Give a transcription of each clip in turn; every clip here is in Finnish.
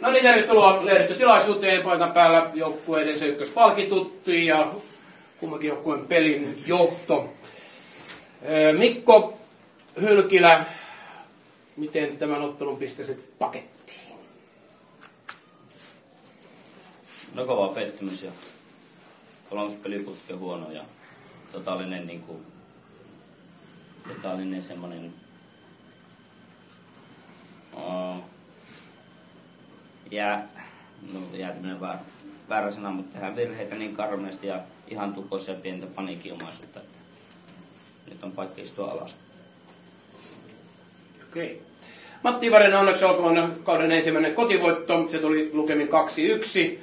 No niin, tervetuloa lehdistötilaisuuteen. Paikan päällä joukkueiden se ykköspalkituttu ja kummankin joukkueen pelin johto. Mikko Hylkilä, miten tämän ottelun pistäisit pakettiin? No kova pettymys ja kolmas peliputki huono ja totaalinen, niin kuin, totaalinen semmoinen uh, jää, no jäätyminen väärä, väärä sana, mutta tehdään virheitä niin karmeasti ja ihan tukossa ja pientä paniikinomaisuutta, että nyt on paikka istua alas. Okei. Okay. Matti Ivarinen onneksi olkoon kauden ensimmäinen kotivoitto. Se tuli lukemin 2-1.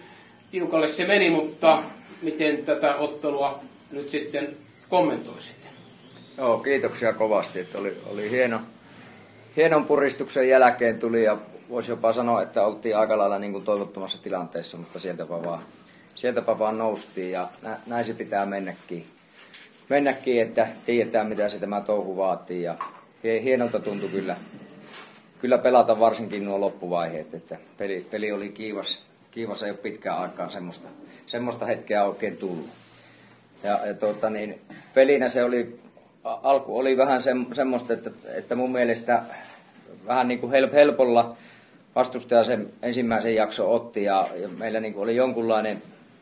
Tiukalle se meni, mutta miten tätä ottelua nyt sitten kommentoisit? Joo, kiitoksia kovasti. Että oli, oli hieno, hienon puristuksen jälkeen tuli ja voisi jopa sanoa, että oltiin aika lailla niin kuin toivottomassa tilanteessa, mutta sieltäpä vaan, sieltäpä vaan noustiin ja näin se pitää mennäkin. Mennäkin, että tiedetään mitä se tämä touhu vaatii ja hienolta tuntui kyllä, kyllä pelata varsinkin nuo loppuvaiheet, että peli, peli oli kiivas, kiivas ei ole pitkään aikaan semmoista, semmoista hetkeä oikein tullut. Ja, ja tuota, niin, pelinä se oli, alku oli vähän se, semmoista, että, että mun mielestä vähän niin kuin helpolla vastustaja sen ensimmäisen jakso otti ja, ja meillä niin kuin oli jonkunlainen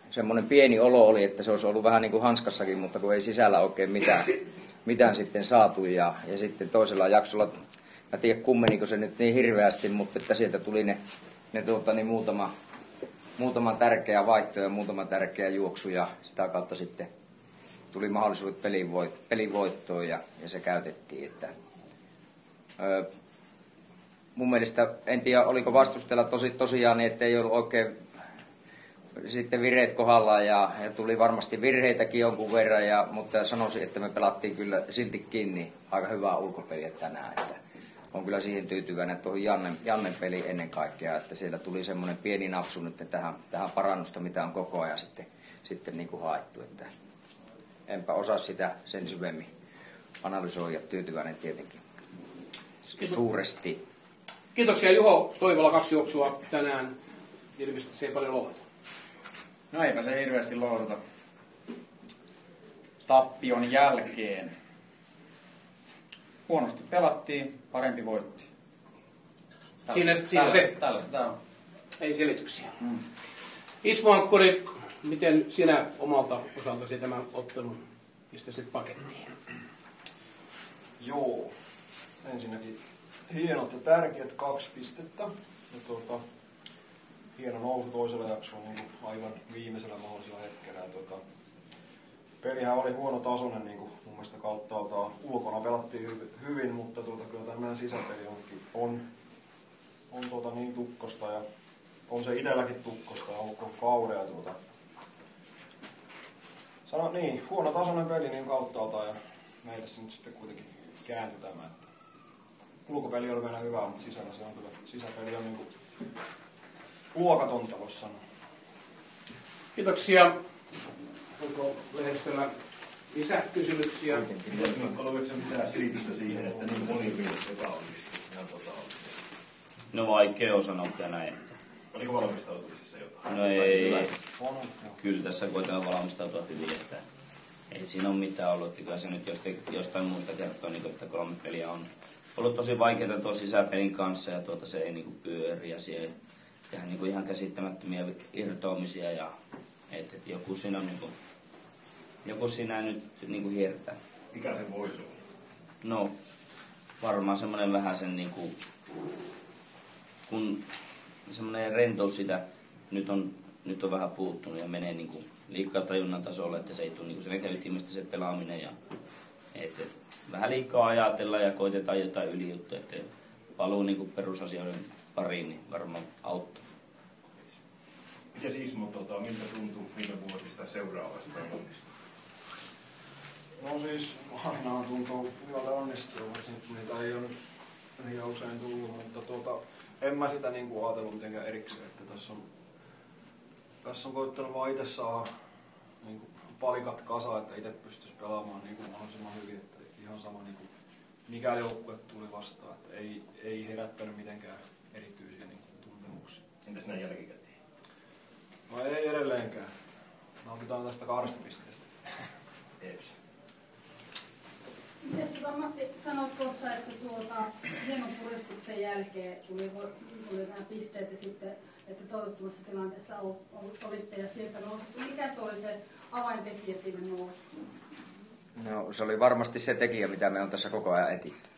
semmoinen pieni olo oli, että se olisi ollut vähän niin kuin hanskassakin, mutta kun ei sisällä oikein mitään, mitään sitten saatu ja, ja sitten toisella jaksolla, mä tiedä kummeniko se nyt niin hirveästi, mutta että sieltä tuli ne, ne tuota, niin muutama, muutama tärkeä vaihto ja muutama tärkeä juoksu ja sitä kautta sitten tuli mahdollisuudet pelin, voittoon ja, ja se käytettiin. Että, ö, mun mielestä, en tiedä oliko vastustella tosi, tosiaan, niin että ei ollut oikein sitten vireet kohdallaan ja, ja, tuli varmasti virheitäkin jonkun verran, ja, mutta sanoisin, että me pelattiin kyllä silti kiinni aika hyvää ulkopeliä tänään. Että on kyllä siihen tyytyväinen tuohon Jannen, Jannen peli ennen kaikkea, että siellä tuli semmoinen pieni napsu nyt tähän, tähän parannusta, mitä on koko ajan sitten, sitten niin kuin haettu. Että enpä osaa sitä sen syvemmin analysoida, tyytyväinen tietenkin suuresti. Kiitoksia Juho Toivola, kaksi juoksua tänään. Ilmeisesti se ei paljon lohduta. No eipä se hirveästi lohduta. Tappion jälkeen. Huonosti pelattiin, parempi voitti. Siinä, siinä se. Tällaista tämä on. Ei selityksiä. Mm. Ismo Ankkuri, miten sinä omalta osaltasi tämän ottelun pistäisit pakettiin? Joo. Ensinnäkin hienot ja tärkeät kaksi pistettä. Ja tuota, hieno nousu toisella jaksolla niin aivan viimeisellä mahdollisella hetkellä. Ja tuota, pelihän oli huono tasoinen niin kuin mun mielestä kauttaaltaan. Ulkona pelattiin hyvin, mutta tuota, kyllä tämä sisäpeli onkin, on, on tuota niin tukkosta ja on se itselläkin tukkosta ja kauden. Ja tuota, sano, niin, huono tasoinen peli niin kauttaaltaan ja meille se nyt sitten kuitenkin kääntyi tämä. Että ulkopeli oli meillä hyvä, mutta sisällä se on kyllä, sisäpeli on niin kuin luokatonta, voisi sanoa. Kiitoksia. Onko lehdistöllä lisäkysymyksiä? Oliko se mitään selitystä siihen, että niin moni mies epäonnistui ihan totaalisesti? No vaikea sanoa näin. Oliko valmistautumisessa jotain? No ei. Kyllä tässä koitetaan valmistautua hyvin, että ei siinä ole mitään ollut. Että kyllä se nyt jostain, jostain muusta kertoo, niin että kolme peliä on ollut tosi vaikeaa tuon sisäpelin kanssa ja tuota se ei niinku pyöri ja siellä tehdään niinku ihan käsittämättömiä irtoamisia ja et, et joku siinä on niinku, joku siinä nyt niinku hiertää. Mikä se voisi olla? No varmaan semmoinen vähän sen niinku, kun semmoinen rentous sitä nyt on, nyt on vähän puuttunut ja menee niinku liikaa tajunnan tasolle, että se ei tule niinku sen ytimestä se pelaaminen ja et, et, vähän liikaa ajatella ja koitetaan jotain ylijuttuja, että paluu niin perusasioiden pariin, niin varmaan auttaa. Miten Ismo, tota, miltä tuntuu viime vuosista seuraavasta onnistua? No siis aina tuntuu hyvältä onnistua, varsinkin niitä ei ole niin usein tullut, mutta tuota, en mä sitä niin kuin ajatellut mitenkään erikseen, että tässä on, tässä on koittanut vaan itse saada niin kuin palikat kasa, että itse pystyisi pelaamaan niin kuin mahdollisimman hyvin. Että ihan sama niin kuin mikä joukkue tuli vastaan. Että ei, ei herättänyt mitenkään erityisiä niin kuin, tuntemuksia. Entäs näin jälkikäteen? No ei edelleenkään. Nautitaan tästä kahdesta pisteestä. Eps. Mites tuota, Matti, sanoit tuossa, että tuota, hieman puristuksen jälkeen tuli, tuli nämä pisteet ja sitten, että toivottomassa tilanteessa olitte ja sieltä nousitte. Mikä se oli se avaintekijä siinä nousu? No, se oli varmasti se tekijä, mitä me on tässä koko ajan etitty,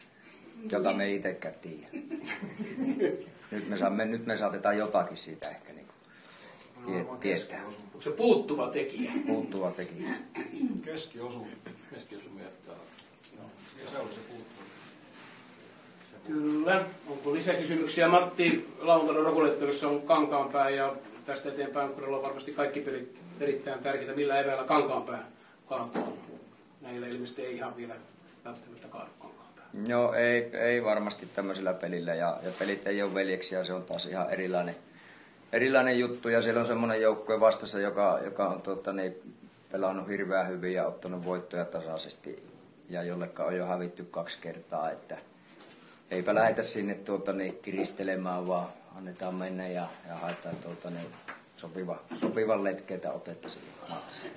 jota me ei itsekään tiedä. Nyt me, saamme, nyt me saatetaan jotakin siitä ehkä niin kuin Varmaan tie, tietää. se puuttuva tekijä? Puuttuva tekijä. Keskiosu. Keskiosu jättää. Ja se oli se puuttuva. Kyllä. Onko lisäkysymyksiä? Matti lauantaina rokulettelussa on Kankaanpää ja tästä eteenpäin kyllä on varmasti kaikki pelit erittäin tärkeitä. Millä eväillä Kankaanpää kaatuu? Näillä ilmeisesti ei ihan vielä välttämättä kaadu. Joo, ei, ei varmasti tämmöisellä pelillä. Ja, ja pelit ei ole veljeksiä, se on taas ihan erilainen, erilainen juttu. Ja siellä on semmoinen joukkue vastassa, joka, joka on tuota, niin, pelannut hirveän hyvin ja ottanut voittoja tasaisesti. Ja jollekka on jo hävitty kaksi kertaa, että eipä lähdetä sinne tuota, niin, kiristelemään, vaan annetaan mennä ja, ja haetaan tuota, niin, sopiva, sopivan letkeitä otetta siihen matsiin.